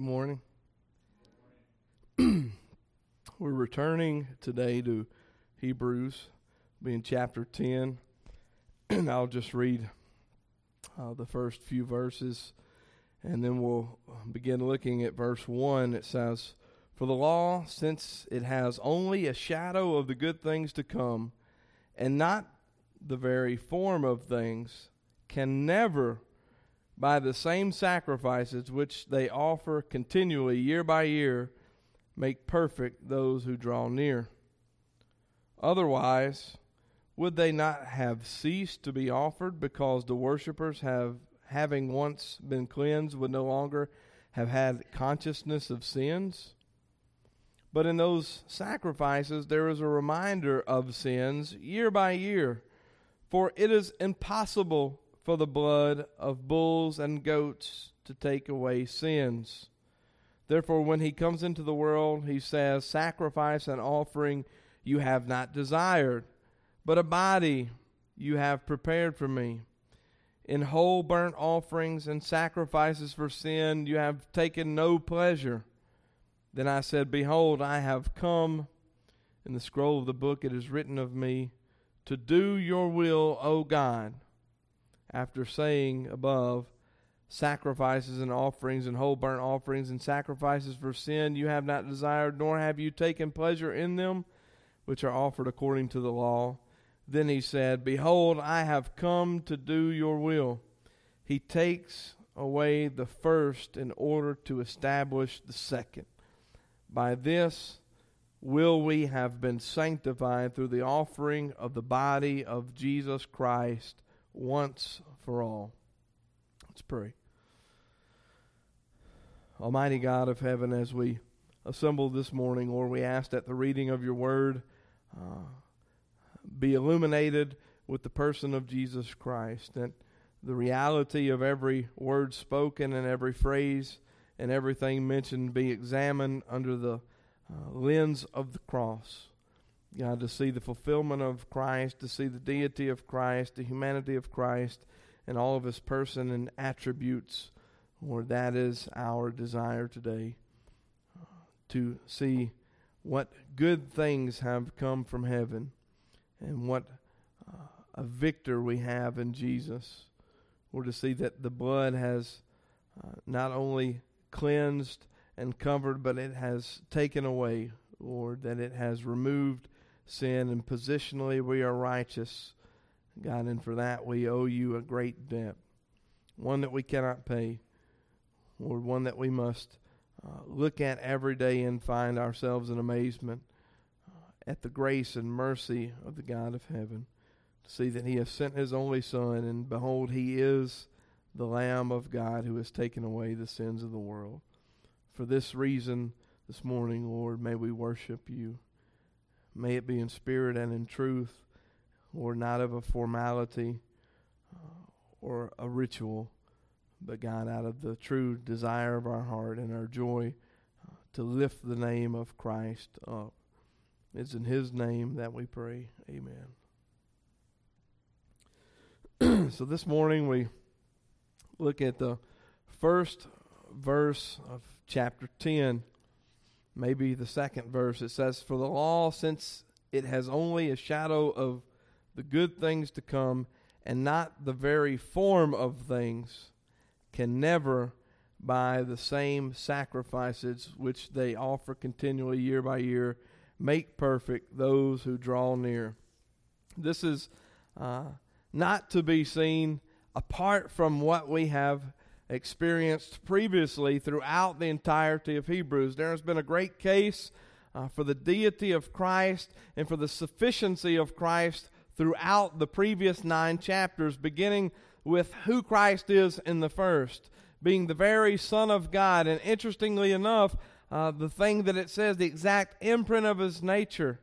Good morning. We're returning today to Hebrews, being chapter 10. And I'll just read uh, the first few verses, and then we'll begin looking at verse 1. It says, For the law, since it has only a shadow of the good things to come, and not the very form of things, can never by the same sacrifices which they offer continually year by year make perfect those who draw near. Otherwise, would they not have ceased to be offered because the worshippers have having once been cleansed would no longer have had consciousness of sins? But in those sacrifices there is a reminder of sins year by year, for it is impossible for the blood of bulls and goats to take away sins. Therefore, when he comes into the world, he says, Sacrifice and offering you have not desired, but a body you have prepared for me. In whole burnt offerings and sacrifices for sin you have taken no pleasure. Then I said, Behold, I have come. In the scroll of the book it is written of me, to do your will, O God after saying above, sacrifices and offerings and whole burnt offerings and sacrifices for sin you have not desired, nor have you taken pleasure in them, which are offered according to the law. Then he said, Behold, I have come to do your will. He takes away the first in order to establish the second. By this will we have been sanctified through the offering of the body of Jesus Christ once for all. Let's pray. Almighty God of heaven, as we assemble this morning, Lord, we ask that the reading of your word uh, be illuminated with the person of Jesus Christ, that the reality of every word spoken and every phrase and everything mentioned be examined under the uh, lens of the cross. God, to see the fulfillment of Christ, to see the deity of Christ, the humanity of Christ, and all of his person and attributes. Lord, that is our desire today to see what good things have come from heaven and what uh, a victor we have in Jesus. Or to see that the blood has uh, not only cleansed and covered, but it has taken away, Lord, that it has removed sin, and positionally we are righteous. God, and for that we owe you a great debt, one that we cannot pay, or one that we must uh, look at every day and find ourselves in amazement uh, at the grace and mercy of the God of heaven. To see that He has sent His only Son, and behold, He is the Lamb of God who has taken away the sins of the world. For this reason, this morning, Lord, may we worship you. May it be in spirit and in truth, or not of a formality uh, or a ritual, but God, out of the true desire of our heart and our joy uh, to lift the name of Christ up. It's in His name that we pray. Amen. so this morning we look at the first verse of chapter 10 maybe the second verse. It says, For the law, since it has only a shadow of the good things to come and not the very form of things, can never, by the same sacrifices which they offer continually year by year, make perfect those who draw near. This is uh, not to be seen apart from what we have experienced previously throughout the entirety of Hebrews. There has been a great case uh, for the deity of Christ and for the sufficiency of Christ throughout the previous nine chapters, beginning with who Christ is in the first, being the very Son of God. And interestingly enough, uh, the thing that it says, the exact imprint of his nature.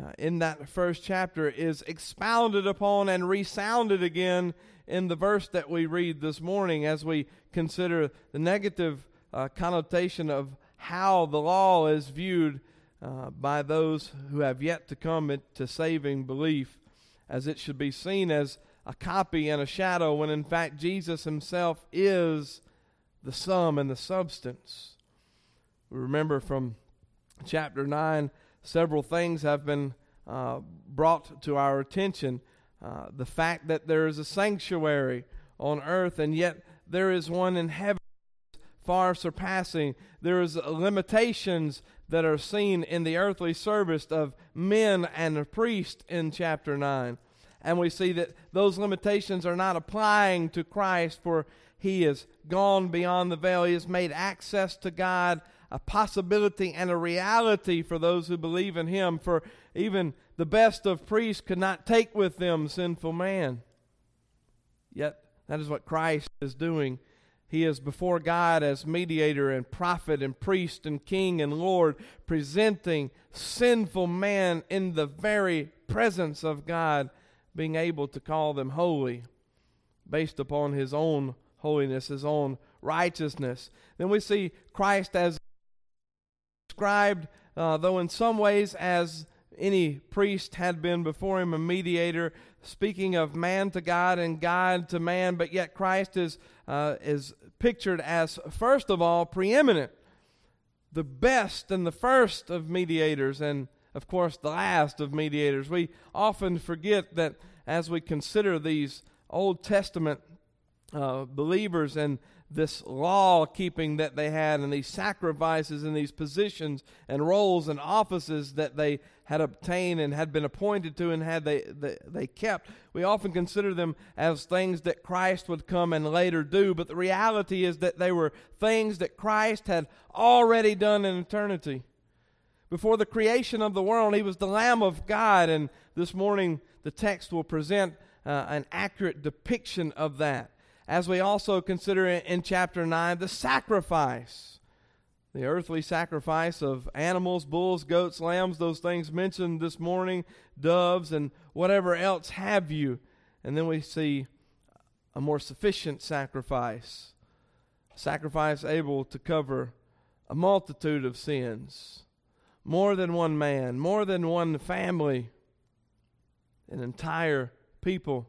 Uh, in that first chapter is expounded upon and resounded again in the verse that we read this morning as we consider the negative uh, connotation of how the law is viewed uh, by those who have yet to come to saving belief, as it should be seen as a copy and a shadow, when in fact Jesus himself is the sum and the substance. We remember from chapter 9, several things have been uh, brought to our attention. Uh, the fact that there is a sanctuary on earth, and yet there is one in heaven far surpassing. There is limitations that are seen in the earthly service of men and a priest in chapter 9. And we see that those limitations are not applying to Christ, for he has gone beyond the veil. He has made access to God a possibility and a reality for those who believe in him. For even the best of priests could not take with them sinful man. Yet, that is what Christ is doing he is before God as mediator and prophet and priest and king and Lord, presenting sinful man in the very presence of God, being able to call them holy based upon his own holiness, his own righteousness. Then we see Christ as described, uh, though in some ways as any priest had been before him, a mediator, speaking of man to God and God to man, but yet Christ is, uh, is pictured as, first of all, preeminent, the best and the first of mediators, and of course, the last of mediators. We often forget that as we consider these Old Testament uh, believers and this law keeping that they had and these sacrifices and these positions and roles and offices that they had obtained and had been appointed to and had they, they, they kept. We often consider them as things that Christ would come and later do, but the reality is that they were things that Christ had already done in eternity. Before the creation of the world, he was the Lamb of God, and this morning the text will present uh, an accurate depiction of that. As we also consider in chapter 9 the sacrifice. The earthly sacrifice of animals, bulls, goats, lambs, those things mentioned this morning, doves, and whatever else have you. And then we see a more sufficient sacrifice, sacrifice able to cover a multitude of sins, more than one man, more than one family, an entire people,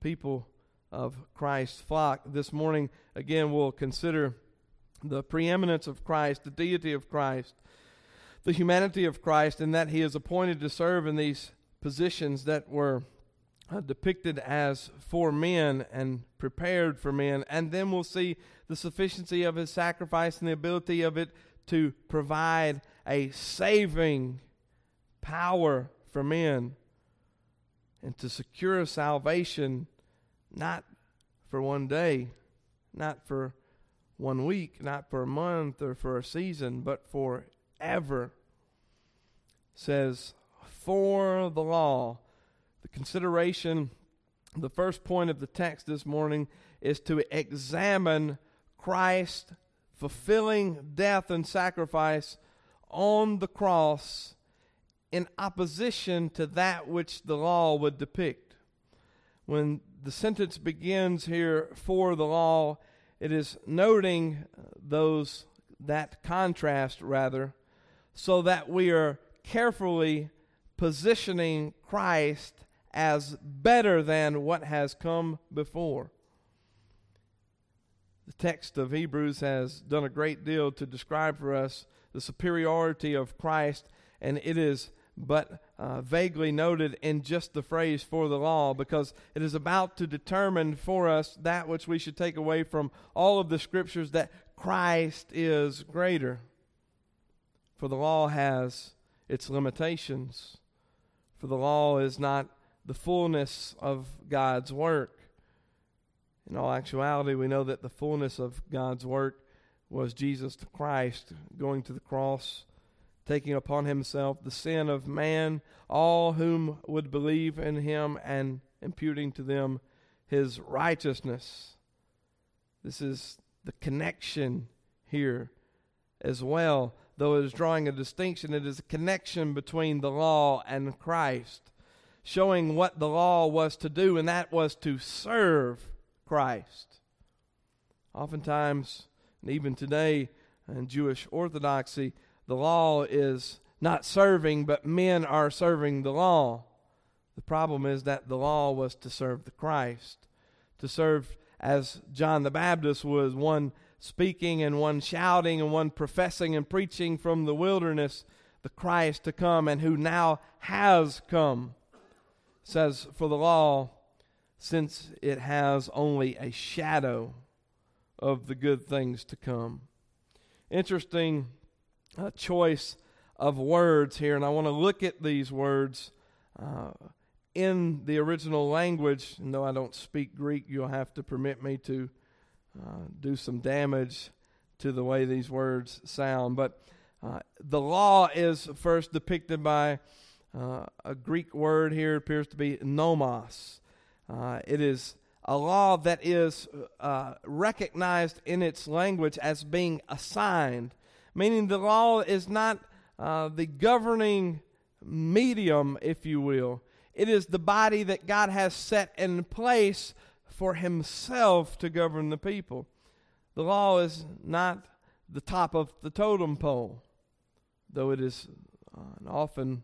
people of Christ's flock. This morning, again, we'll consider the preeminence of Christ, the deity of Christ, the humanity of Christ, and that he is appointed to serve in these positions that were uh, depicted as for men and prepared for men. And then we'll see the sufficiency of his sacrifice and the ability of it to provide a saving power for men and to secure salvation not for one day, not for one week, not for a month or for a season, but forever. Says, for the law. The consideration, the first point of the text this morning is to examine Christ fulfilling death and sacrifice on the cross in opposition to that which the law would depict. When the sentence begins here for the law, it is noting those that contrast rather so that we are carefully positioning Christ as better than what has come before. The text of Hebrews has done a great deal to describe for us the superiority of Christ, and it is but uh, vaguely noted in just the phrase for the law because it is about to determine for us that which we should take away from all of the scriptures that Christ is greater. For the law has its limitations, for the law is not the fullness of God's work. In all actuality, we know that the fullness of God's work was Jesus Christ going to the cross taking upon himself the sin of man, all whom would believe in him, and imputing to them his righteousness. This is the connection here as well. Though it is drawing a distinction, it is a connection between the law and Christ, showing what the law was to do, and that was to serve Christ. Oftentimes, and even today in Jewish orthodoxy, the law is not serving, but men are serving the law. The problem is that the law was to serve the Christ, to serve as John the Baptist was one speaking and one shouting and one professing and preaching from the wilderness the Christ to come and who now has come. Says, For the law, since it has only a shadow of the good things to come. Interesting uh, choice of words here, and I want to look at these words uh, in the original language. And though I don't speak Greek, you'll have to permit me to uh, do some damage to the way these words sound. But uh, the law is first depicted by uh, a Greek word here, appears to be nomos. Uh, it is a law that is recognized in its language as being assigned, meaning the law is not uh, the governing medium, if you will. It is the body that God has set in place for himself to govern the people. The law is not the top of the totem pole, though it is uh, often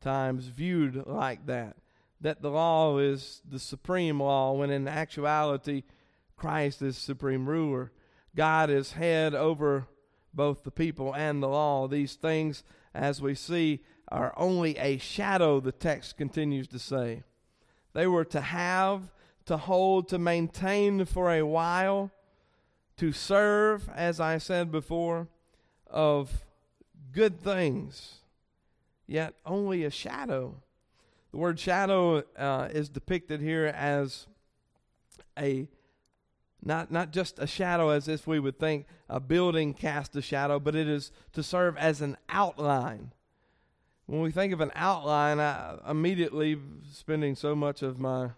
times viewed like that. That the law is the supreme law, when in actuality, Christ is supreme ruler. God is head over both the people and the law. These things, as we see, are only a shadow, the text continues to say. They were to have to hold, to maintain for a while, to serve, as I said before, of good things, yet only a shadow. The word shadow uh, is depicted here as a not not just a shadow as if we would think a building casts a shadow, but it is to serve as an outline. When we think of an outline, I immediately spending so much of my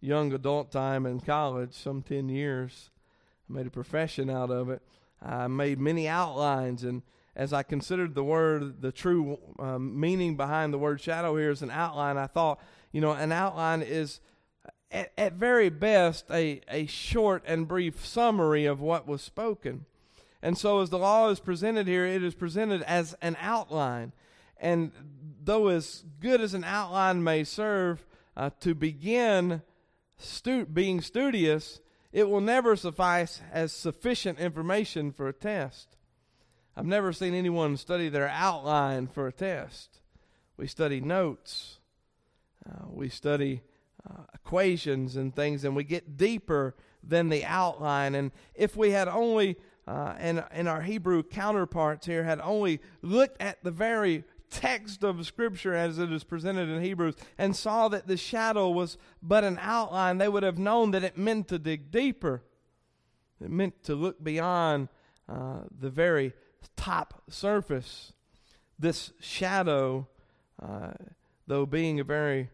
young adult time in college, some 10 years. I made a profession out of it. I made many outlines, and as I considered the word, the true um, meaning behind the word shadow here is an outline, I thought, you know, an outline is at, at very best a, a short and brief summary of what was spoken. And so, as the law is presented here, it is presented as an outline. And though as good as an outline may serve uh, to begin stu- being studious, it will never suffice as sufficient information for a test. I've never seen anyone study their outline for a test. We study notes, uh, we study uh, equations and things, and we get deeper than the outline. And if we had only, uh, and, and our Hebrew counterparts here had only looked at the very text of Scripture as it is presented in Hebrews and saw that the shadow was but an outline, they would have known that it meant to dig deeper. It meant to look beyond uh, the very top surface. This shadow, uh, though being a very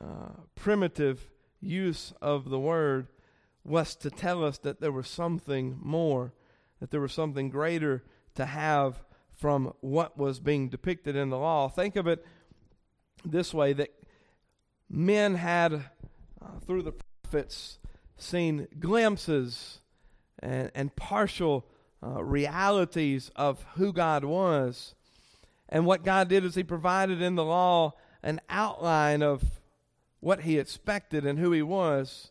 uh, primitive use of the word, was to tell us that there was something more, that there was something greater to have from what was being depicted in the law. Think of it this way that men had, uh, through the prophets, seen glimpses and, and partial uh, realities of who God was. And what God did is He provided in the law an outline of what He expected and who He was.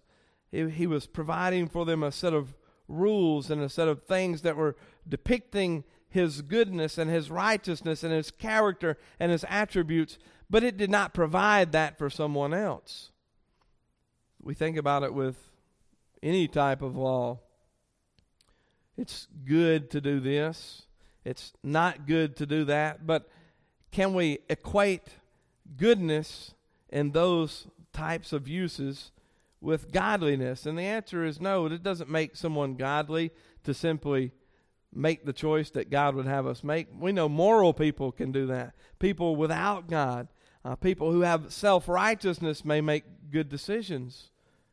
He, he was providing for them a set of rules and a set of things that were depicting his goodness and his righteousness and his character and his attributes, but it did not provide that for someone else. We think about it with any type of law. It's good to do this, it's not good to do that, but can we equate goodness in those types of uses with godliness? And the answer is no, it doesn't make someone godly to simply make the choice that God would have us make. We know moral people can do that. People without God, uh, people who have self righteousness may make good decisions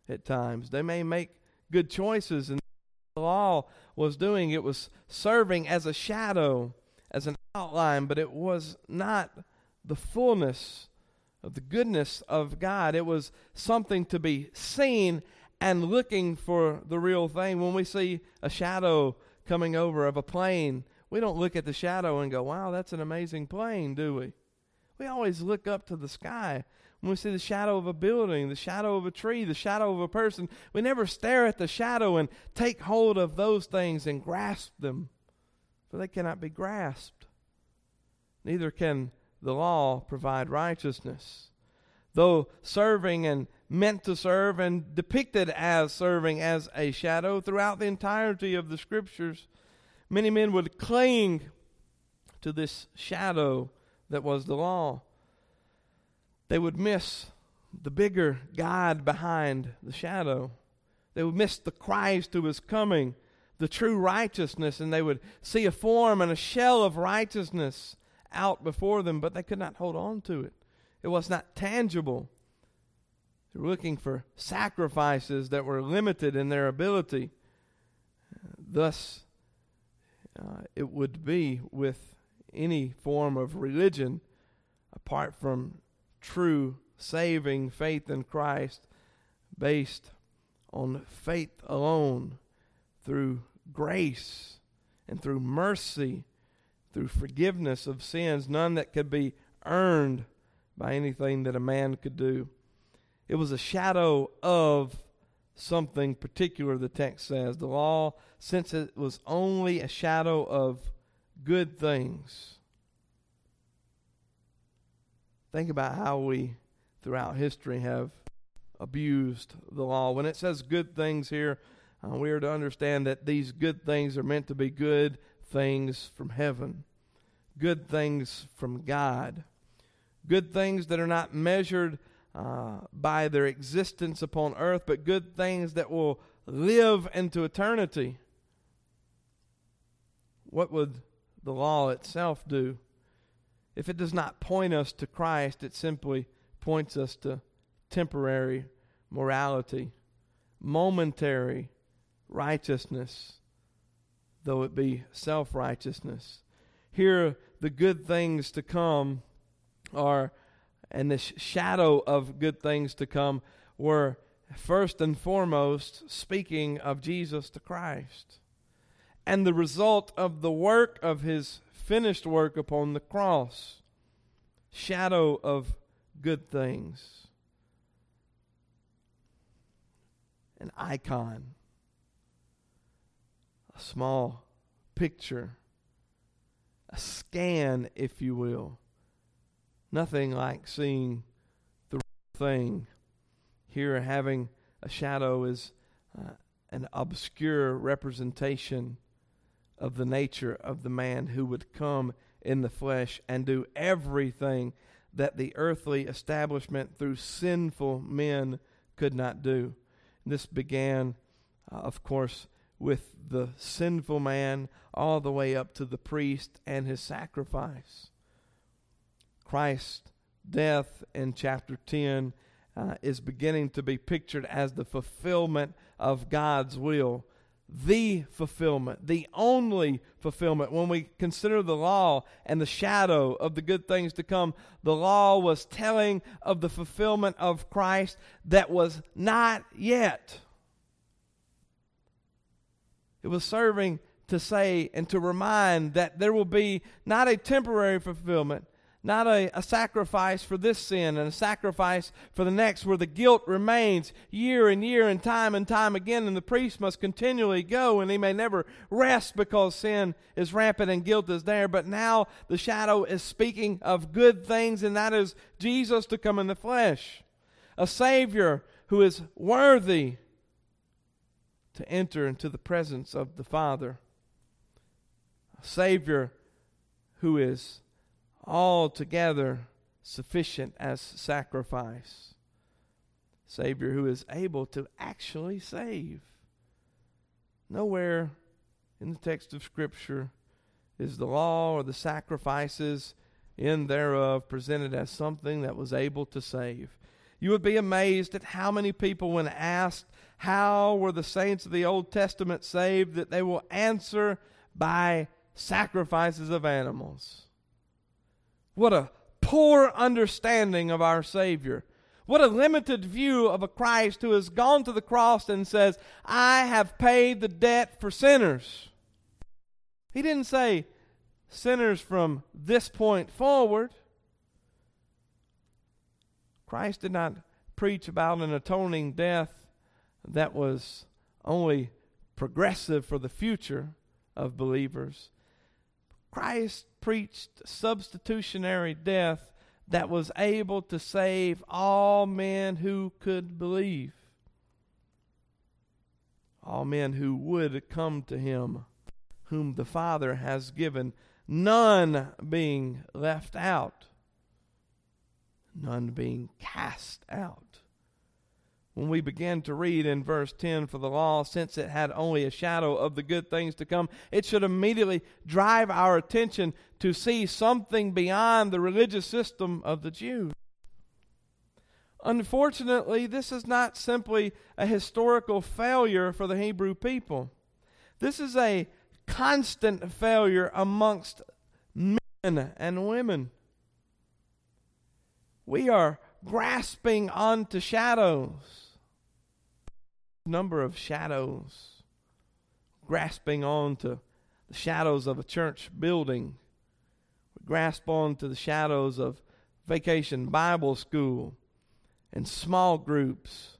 at times. They may make good choices. And the law was doing, it was serving as a shadow, as an outline, but it was not the fullness of the goodness of God. It was something to be seen and looking for the real thing. When we see a shadow coming over of a plane, we don't look at the shadow and go, wow, that's an amazing plane, do we? We always look up to the sky when we see the shadow of a building, the shadow of a tree, the shadow of a person. We never stare at the shadow and take hold of those things and grasp them, for they cannot be grasped. Neither can the law provide righteousness. Though serving and meant to serve and depicted as serving as a shadow throughout the entirety of the scriptures, many men would cling to this shadow that was the law. They would miss the bigger God behind the shadow. They would miss the Christ who was coming, the true righteousness, and they would see a form and a shell of righteousness out before them, but they could not hold on to it. It was not tangible. They were looking for sacrifices that were limited in their ability. Thus, uh, it would be with any form of religion apart from true saving faith in Christ based on faith alone through grace and through mercy, through forgiveness of sins, none that could be earned by anything that a man could do. It was a shadow of something particular, the text says. The law, since it was only a shadow of good things. Think about how we, throughout history, have abused the law. When it says good things here, uh, we are to understand that these good things are meant to be good things from heaven, good things from God good things that are not measured uh, by their existence upon earth, but good things that will live into eternity. What would the law itself do? If it does not point us to Christ, it simply points us to temporary morality, momentary righteousness, though it be self righteousness. Here, the good things to come are and the shadow of good things to come were first and foremost speaking of Jesus the Christ. And the result of the work of his finished work upon the cross shadow of good things. An icon a small picture a scan if you will Nothing like seeing the real thing. Here, having a shadow is uh, an obscure representation of the nature of the man who would come in the flesh and do everything that the earthly establishment through sinful men could not do. This began, uh, of course, with the sinful man all the way up to the priest and his sacrifice. Christ's death in chapter 10 uh, is beginning to be pictured as the fulfillment of God's will. The fulfillment, the only fulfillment. When we consider the law and the shadow of the good things to come, the law was telling of the fulfillment of Christ that was not yet. It was serving to say and to remind that there will be not a temporary fulfillment, not a, a sacrifice for this sin and a sacrifice for the next, where the guilt remains year and year and time and time again, and the priest must continually go, and he may never rest because sin is rampant and guilt is there. But now the shadow is speaking of good things, and that is Jesus to come in the flesh, a Savior who is worthy to enter into the presence of the Father, a Savior who is altogether sufficient as sacrifice. Savior who is able to actually save. Nowhere in the text of Scripture is the law or the sacrifices in thereof presented as something that was able to save. You would be amazed at how many people, when asked, How were the saints of the Old Testament saved? that they will answer by sacrifices of animals. What a poor understanding of our Savior. What a limited view of a Christ who has gone to the cross and says, I have paid the debt for sinners. He didn't say sinners from this point forward. Christ did not preach about an atoning death that was only progressive for the future of believers. Christ preached substitutionary death that was able to save all men who could believe. All men who would come to him, whom the Father has given, none being left out, none being cast out when we begin to read in verse 10 for the law, since it had only a shadow of the good things to come, it should immediately drive our attention to see something beyond the religious system of the Jews. Unfortunately, this is not simply a historical failure for the Hebrew people. This is a constant failure amongst men and women. We are grasping onto shadows number of shadows, grasping on to the shadows of a church building, we grasp on to the shadows of vacation Bible school and small groups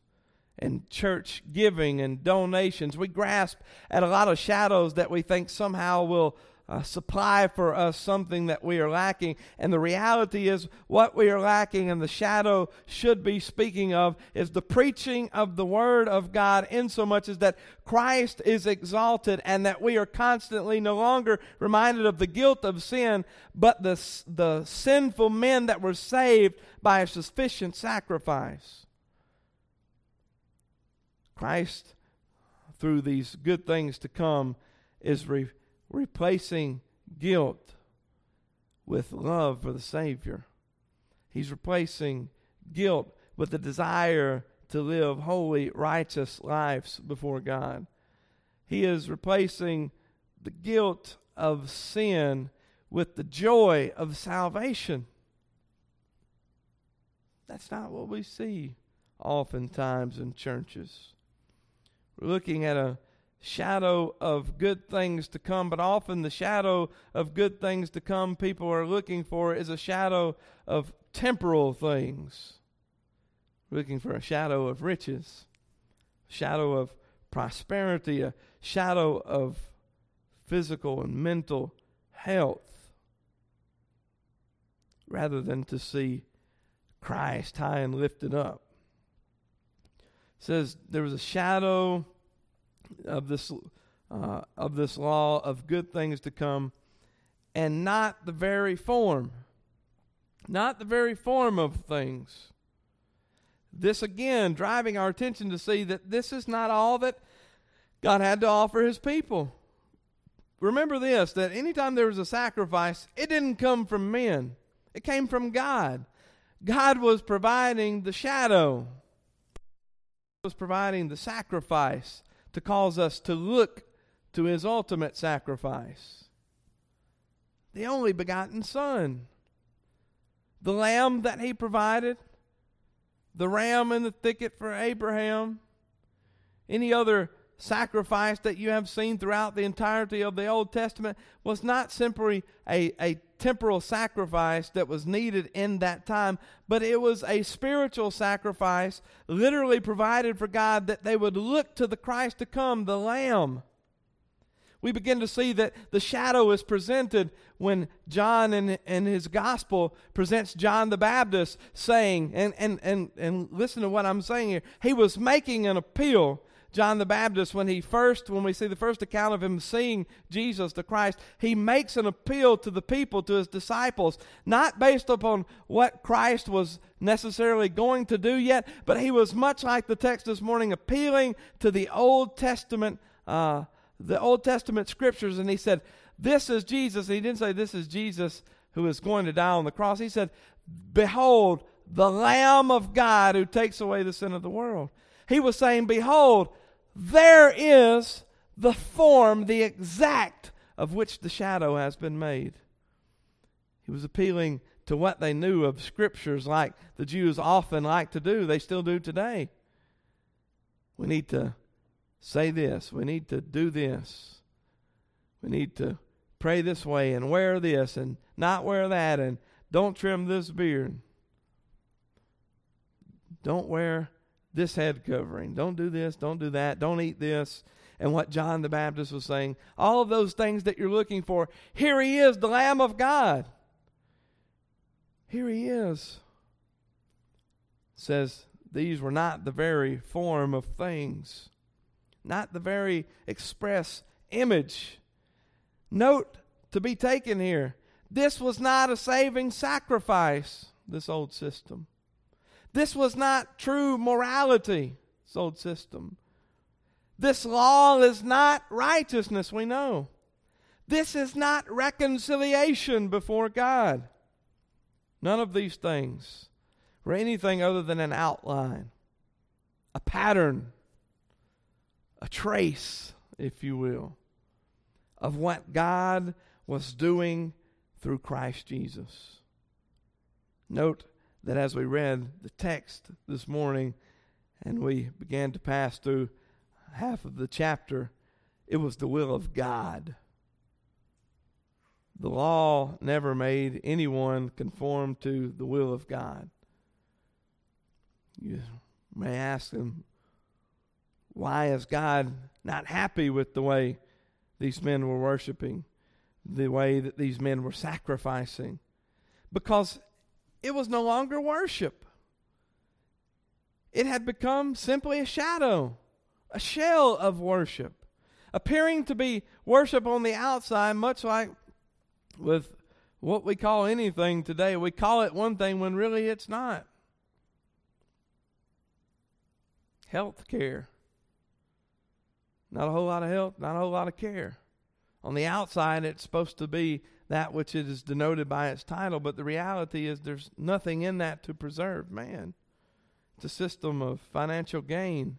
and church giving and donations. We grasp at a lot of shadows that we think somehow will uh, supply for us something that we are lacking. And the reality is, what we are lacking, and the shadow should be speaking of, is the preaching of the Word of God, in so much as that Christ is exalted and that we are constantly no longer reminded of the guilt of sin, but the, the sinful men that were saved by a sufficient sacrifice. Christ, through these good things to come, is re- replacing guilt with love for the Savior. He's replacing guilt with the desire to live holy, righteous lives before God. He is replacing the guilt of sin with the joy of salvation. That's not what we see oftentimes in churches. We're looking at a shadow of good things to come, but often the shadow of good things to come people are looking for is a shadow of temporal things. Looking for a shadow of riches, shadow of prosperity, a shadow of physical and mental health, rather than to see Christ high and lifted up. It says there was a shadow of this uh, of this law of good things to come, and not the very form, not the very form of things. This again driving our attention to see that this is not all that God had to offer His people. Remember this: that anytime there was a sacrifice, it didn't come from men; it came from God. God was providing the shadow. Was providing the sacrifice to cause us to look to his ultimate sacrifice. The only begotten Son. The lamb that he provided, the ram in the thicket for Abraham, any other sacrifice that you have seen throughout the entirety of the Old Testament was not simply a, a temporal sacrifice that was needed in that time, but it was a spiritual sacrifice literally provided for God that they would look to the Christ to come, the Lamb. We begin to see that the shadow is presented when John in, in his gospel presents John the Baptist saying, and, and, and, and listen to what I'm saying here. He was making an appeal John the Baptist, when he first, when we see the first account of him seeing Jesus the Christ, he makes an appeal to the people, to his disciples, not based upon what Christ was necessarily going to do yet, but he was much like the text this morning, appealing to the Old Testament, uh, the Old Testament scriptures, and he said, "This is Jesus." And he didn't say, "This is Jesus who is going to die on the cross." He said, "Behold." The Lamb of God who takes away the sin of the world. He was saying, Behold, there is the form, the exact of which the shadow has been made. He was appealing to what they knew of scriptures, like the Jews often like to do. They still do today. We need to say this. We need to do this. We need to pray this way and wear this and not wear that and don't trim this beard. don't wear this head covering. Don't do this. Don't do that. Don't eat this. And what John the Baptist was saying, all of those things that you're looking for, here he is, the Lamb of God. Here he is. says these were not the very form of things, not the very express image. Note to be taken here this was not a saving sacrifice, this old system. This was not true morality, this old system. This law is not righteousness, we know. This is not reconciliation before God. None of these things were anything other than an outline, a pattern, a trace, if you will, of what God was doing through Christ Jesus. Note that as we read the text this morning and we began to pass through half of the chapter, it was the will of God. The law never made anyone conform to the will of God. You may ask them, why is God not happy with the way these men were worshiping, the way that these men were sacrificing? Because it was no longer worship. It had become simply a shadow, a shell of worship, appearing to be worship on the outside, much like with what we call anything today. We call it one thing when really it's not. Health care. Not a whole lot of health, not a whole lot of care. On the outside, it's supposed to be that which it is denoted by its title, but the reality is there's nothing in that to preserve man. It's a system of financial gain,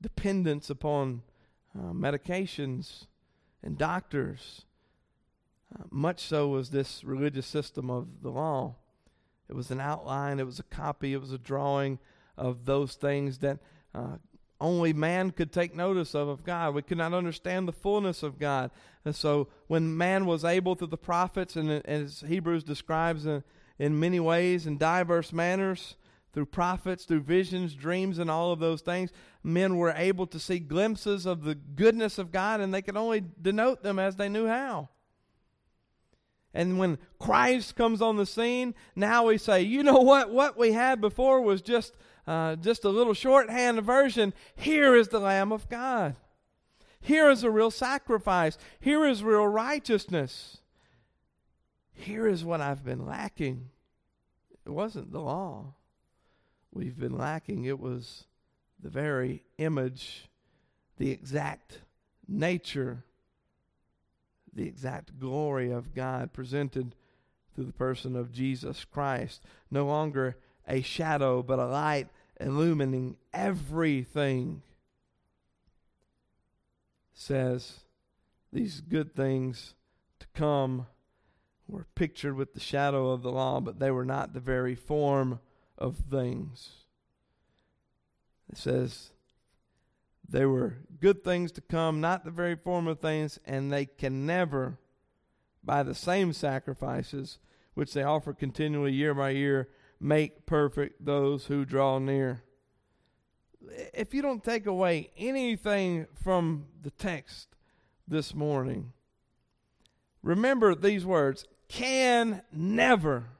dependence upon uh, medications and doctors. Uh, much so was this religious system of the law. It was an outline, it was a copy, it was a drawing of those things that uh, only man could take notice of of God. We could not understand the fullness of God. And so when man was able through the prophets, and as Hebrews describes in, in many ways, in diverse manners, through prophets, through visions, dreams, and all of those things, men were able to see glimpses of the goodness of God, and they could only denote them as they knew how. And when Christ comes on the scene, now we say, you know what? What we had before was just uh, just a little shorthand version. Here is the Lamb of God. Here is a real sacrifice. Here is real righteousness. Here is what I've been lacking. It wasn't the law we've been lacking, it was the very image, the exact nature, the exact glory of God presented through the person of Jesus Christ. No longer a shadow, but a light illumining everything. Says these good things to come were pictured with the shadow of the law, but they were not the very form of things. It says they were good things to come, not the very form of things, and they can never, by the same sacrifices which they offer continually year by year, make perfect those who draw near. If you don't take away anything from the text this morning, remember these words can never.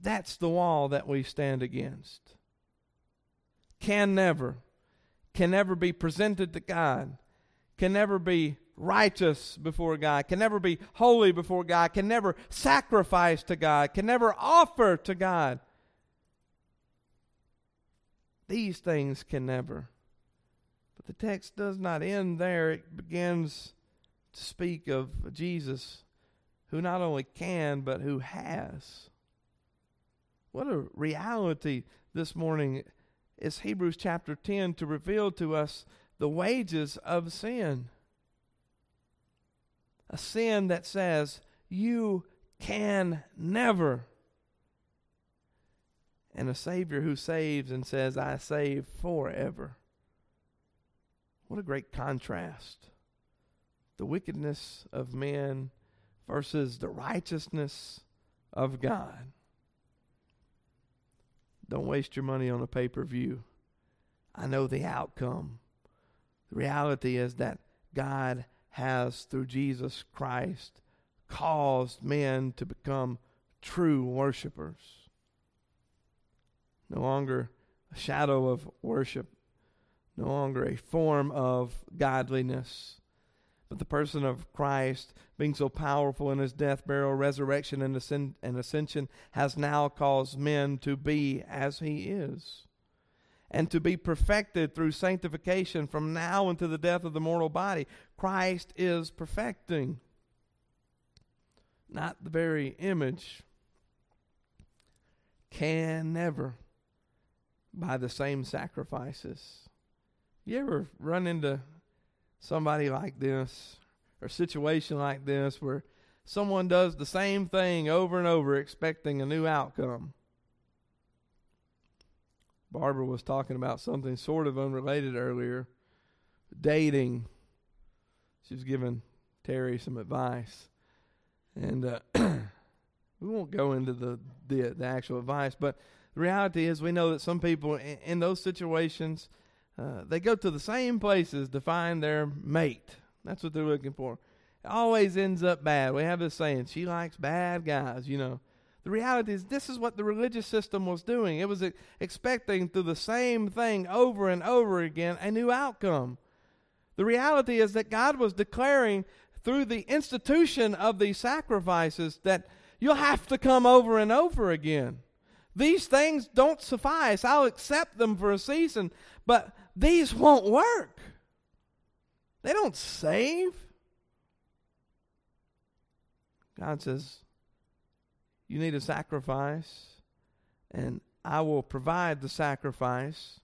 That's the wall that we stand against. Can never. Can never be presented to God. Can never be righteous before God, can never be holy before God, can never sacrifice to God, can never offer to God. These things can never. But the text does not end there. It begins to speak of Jesus who not only can, but who has. What a reality this morning is Hebrews chapter 10 to reveal to us the wages of sin a sin that says, You can never. And a Savior who saves and says, I save forever. What a great contrast. The wickedness of men versus the righteousness of God. Don't waste your money on a pay per view. I know the outcome. The reality is that God has, through Jesus Christ, caused men to become true worshipers. No longer a shadow of worship, no longer a form of godliness, but the person of Christ, being so powerful in his death, burial, resurrection, and, ascension, has now caused men to be as he is and to be perfected through sanctification from now unto the death of the mortal body. Christ is perfecting, not the very image, can never by the same sacrifices. You ever run into somebody like this or situation like this where someone does the same thing over and over expecting a new outcome? Barbara was talking about something sort of unrelated earlier dating. She was giving Terry some advice. And uh, we won't go into the, the, the actual advice, but the reality is we know that some people in, in those situations uh, they go to the same places to find their mate. That's what they're looking for. It always ends up bad. We have this saying, she likes bad guys, you know. The reality is, this is what the religious system was doing. It was expecting through the same thing over and over again a new outcome. The reality is that God was declaring through the institution of these sacrifices that you'll have to come over and over again. These things don't suffice. I'll accept them for a season, but these won't work. They don't save. God says, You need a sacrifice, and I will provide the sacrifice.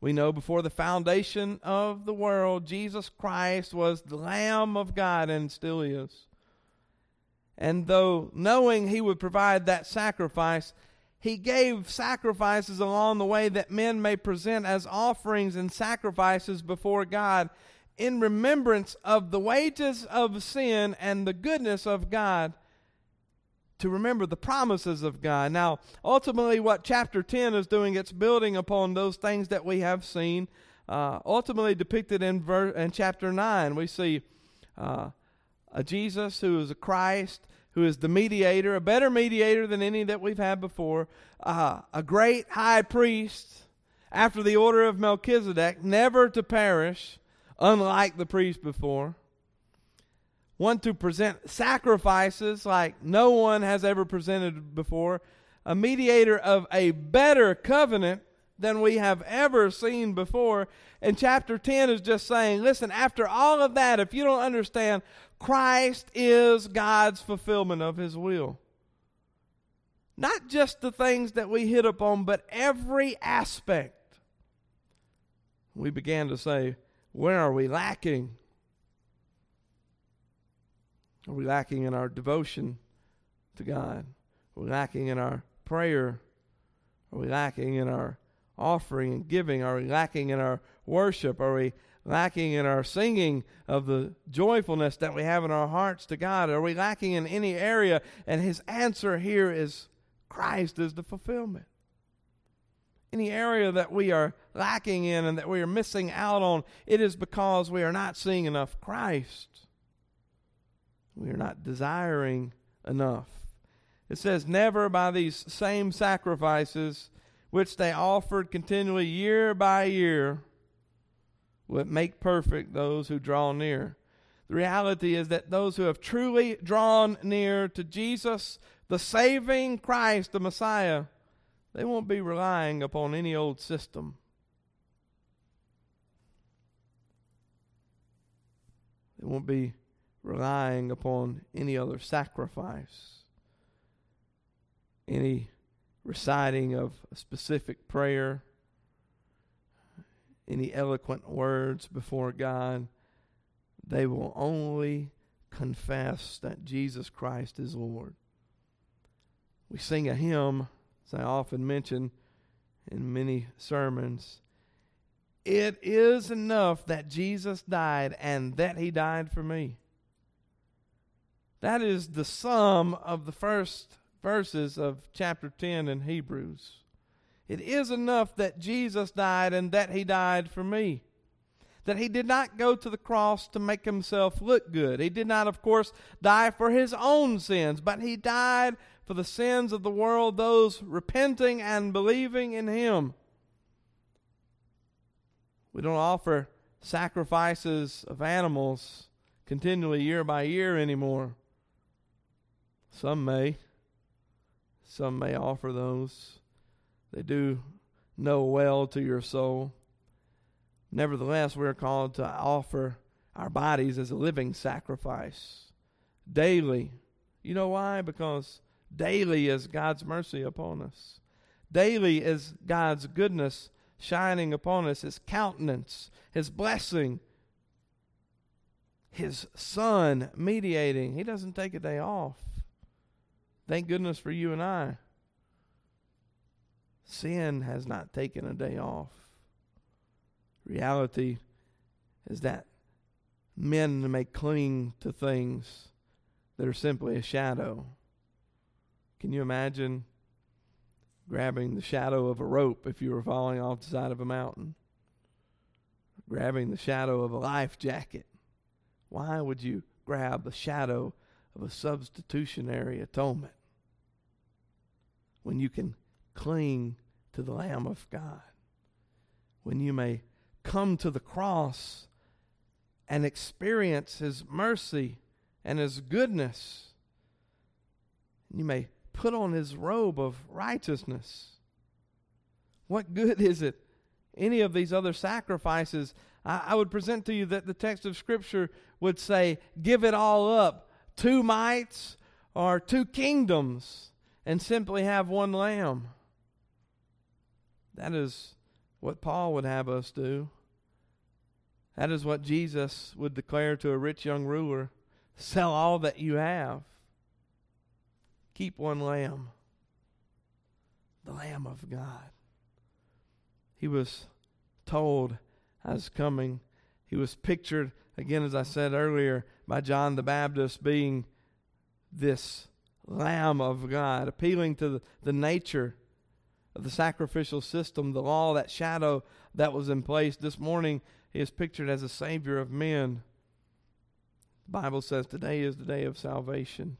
We know before the foundation of the world, Jesus Christ was the Lamb of God and still is. And though knowing he would provide that sacrifice, he gave sacrifices along the way that men may present as offerings and sacrifices before God in remembrance of the wages of sin and the goodness of God to remember the promises of God. Now, ultimately, what chapter 10 is doing, it's building upon those things that we have seen. Uh, ultimately depicted in, ver- in chapter 9, we see uh, a Jesus who is a Christ who is the mediator, a better mediator than any that we've had before, uh, a great high priest after the order of Melchizedek, never to perish, unlike the priest before. One to present sacrifices like no one has ever presented before, a mediator of a better covenant than we have ever seen before. And chapter 10 is just saying, listen, after all of that, if you don't understand Christ is God's fulfillment of his will. Not just the things that we hit upon, but every aspect. We began to say, where are we lacking? Are we lacking in our devotion to God? Are we lacking in our prayer? Are we lacking in our offering and giving? Are we lacking in our worship? Are we lacking in our singing of the joyfulness that we have in our hearts to God? Are we lacking in any area? And his answer here is Christ is the fulfillment. Any area that we are lacking in and that we are missing out on, it is because we are not seeing enough Christ. We are not desiring enough. It says, Never by these same sacrifices which they offered continually year by year would make perfect those who draw near. The reality is that those who have truly drawn near to Jesus, the saving Christ, the Messiah, they won't be relying upon any old system. They won't be relying upon any other sacrifice, any reciting of a specific prayer any eloquent words before God. They will only confess that Jesus Christ is Lord. We sing a hymn, as I often mention in many sermons. It is enough that Jesus died and that he died for me. That is the sum of the first verses of chapter 10 in Hebrews. It is enough that Jesus died and that he died for me. That he did not go to the cross to make himself look good. He did not, of course, die for his own sins, but he died for the sins of the world, those repenting and believing in him. We don't offer sacrifices of animals continually year by year anymore. Some may. Some may offer those. They do know well to your soul. Nevertheless, we're called to offer our bodies as a living sacrifice daily. You know why? Because daily is God's mercy upon us. Daily is God's goodness shining upon us, His countenance, His blessing, His Son mediating. He doesn't take a day off. Thank goodness for you and I. Sin has not taken a day off. Reality is that men may cling to things that are simply a shadow. Can you imagine grabbing the shadow of a rope if you were falling off the side of a mountain? Grabbing the shadow of a life jacket. Why would you grab the shadow of a substitutionary atonement when you can cling to the Lamb of God? When you may come to the cross and experience His mercy and His goodness. You may put on His robe of righteousness. What good is it? Any of these other sacrifices, I, I would present to you that the text of Scripture would say, Give it all up, two mites or two kingdoms, and simply have one lamb. That is what Paul would have us do. That is what Jesus would declare to a rich young ruler sell all that you have, keep one lamb, the Lamb of God. He was told as coming, he was pictured, again, as I said earlier, by John the Baptist being this Lamb of God, appealing to the, the nature of the sacrificial system, the law, that shadow that was in place. This morning, he is pictured as a Savior of men. The Bible says today is the day of salvation.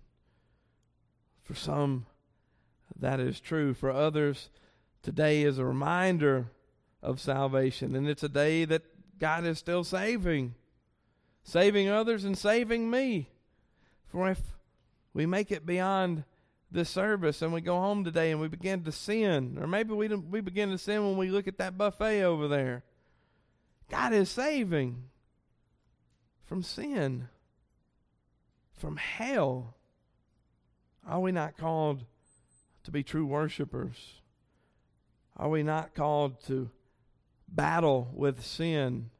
For some, that is true. For others, today is a reminder of salvation. And it's a day that God is still saving, saving others and saving me. For if we make it beyond the service and we go home today and we begin to sin, or maybe we, we begin to sin when we look at that buffet over there. God is saving from sin, from hell. Are we not called to be true worshipers? Are we not called to battle with sin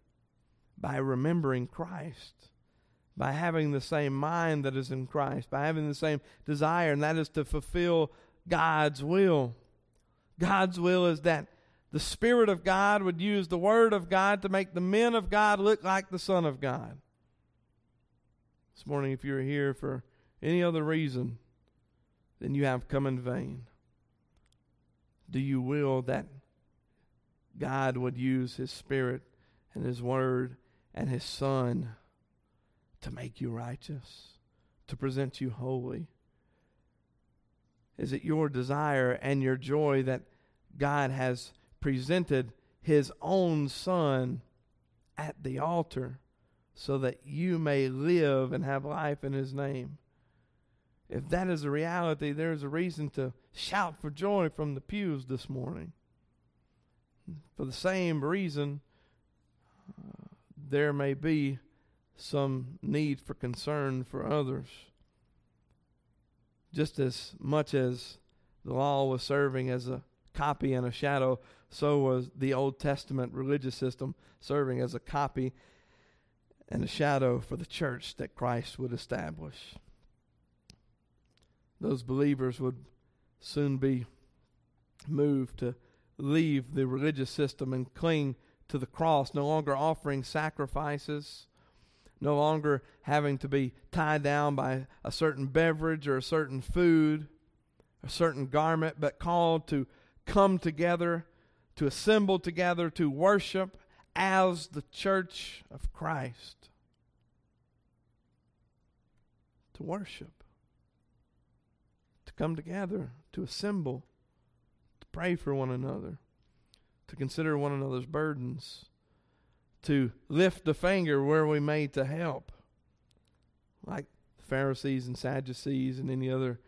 by remembering Christ? By having the same mind that is in Christ, by having the same desire, and that is to fulfill God's will. God's will is that the Spirit of God would use the Word of God to make the men of God look like the Son of God. This morning, if you're here for any other reason, then you have come in vain. Do you will that God would use His Spirit and His Word and His Son to make you righteous, to present you holy? Is it your desire and your joy that God has presented his own son at the altar so that you may live and have life in his name? If that is a reality, there's a reason to shout for joy from the pews this morning. For the same reason, uh, there may be some need for concern for others. Just as much as the law was serving as a copy and a shadow, so was the Old Testament religious system serving as a copy and a shadow for the church that Christ would establish. Those believers would soon be moved to leave the religious system and cling to the cross, no longer offering sacrifices no longer having to be tied down by a certain beverage or a certain food, a certain garment, but called to come together, to assemble together, to worship as the church of Christ. To worship, to come together, to assemble, to pray for one another, to consider one another's burdens, to lift a finger where we may to help, like the Pharisees and Sadducees and any other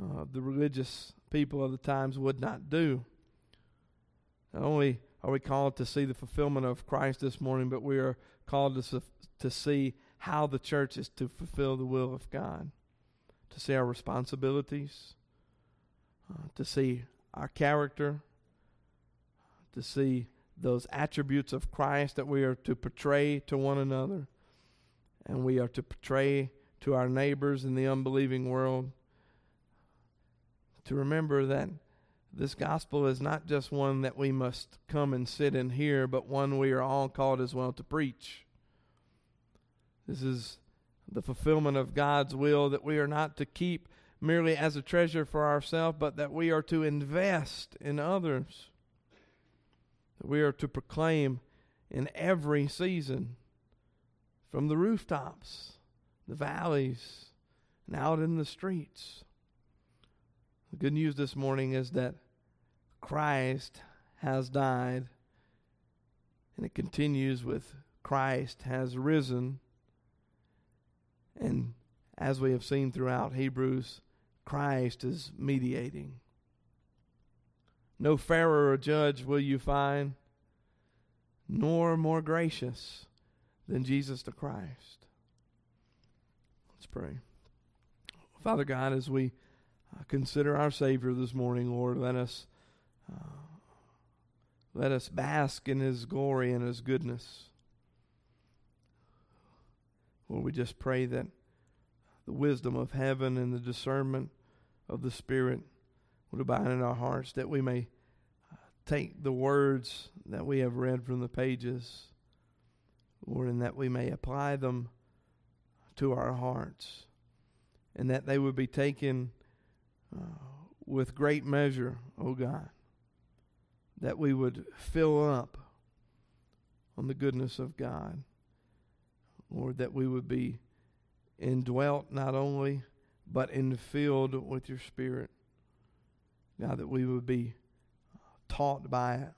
uh, the religious people of the times would not do. Not only are we called to see the fulfillment of Christ this morning, but we are called to, to see how the church is to fulfill the will of God, to see our responsibilities, uh, to see our character, to see those attributes of Christ that we are to portray to one another, and we are to portray to our neighbors in the unbelieving world. To remember that this gospel is not just one that we must come and sit and hear, but one we are all called as well to preach. This is the fulfillment of God's will that we are not to keep merely as a treasure for ourselves, but that we are to invest in others. That we are to proclaim in every season from the rooftops, the valleys, and out in the streets. The good news this morning is that Christ has died, and it continues with Christ has risen. And as we have seen throughout Hebrews, Christ is mediating. No fairer judge will you find, nor more gracious than Jesus the Christ. Let's pray. Father God, as we uh, consider our Savior this morning, Lord. Let us uh, let us bask in His glory and His goodness. Lord, we just pray that the wisdom of heaven and the discernment of the Spirit would abide in our hearts, that we may uh, take the words that we have read from the pages, Lord, and that we may apply them to our hearts, and that they would be taken uh, with great measure, O oh God, that we would fill up on the goodness of God. Lord, that we would be indwelt not only, but infilled with your Spirit. God, that we would be taught by it,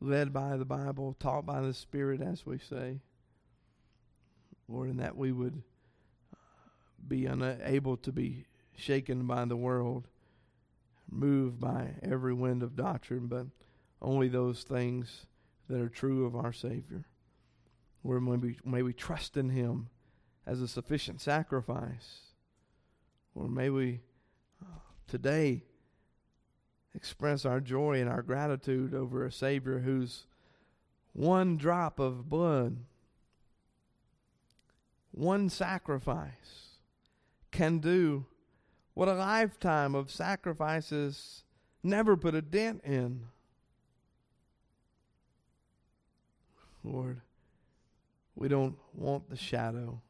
led by the Bible, taught by the Spirit, as we say. Lord, and that we would be unable to be shaken by the world, moved by every wind of doctrine, but only those things that are true of our Savior. Where may we, may we trust in Him as a sufficient sacrifice. Or may we uh, today express our joy and our gratitude over a Savior whose one drop of blood, one sacrifice can do what a lifetime of sacrifices never put a dent in. Lord, we don't want the shadow.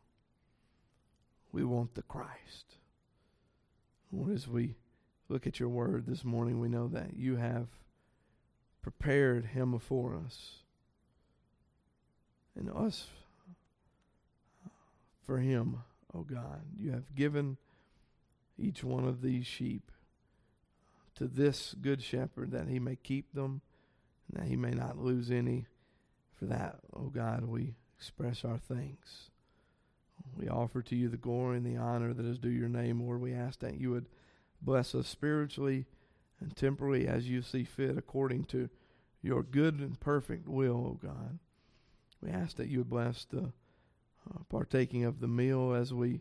We want the Christ. Lord, as we look at your word this morning, we know that you have prepared him for us and us for him, O oh God. You have given each one of these sheep to this good shepherd that he may keep them and that he may not lose any. For that, O oh God, we express our thanks. We offer to you the glory and the honor that is due your name, Lord. We ask that you would bless us spiritually and temporally as you see fit according to your good and perfect will, O God. We ask that you would bless the uh, partaking of the meal as we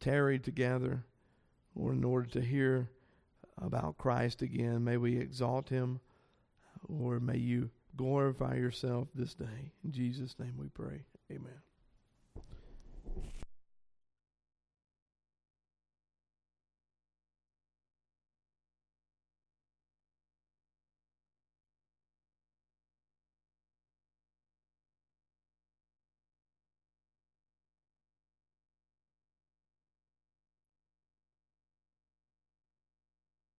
tarried together, or in order to hear about Christ again. May we exalt him, or may you glorify yourself this day. In Jesus' name we pray. Amen.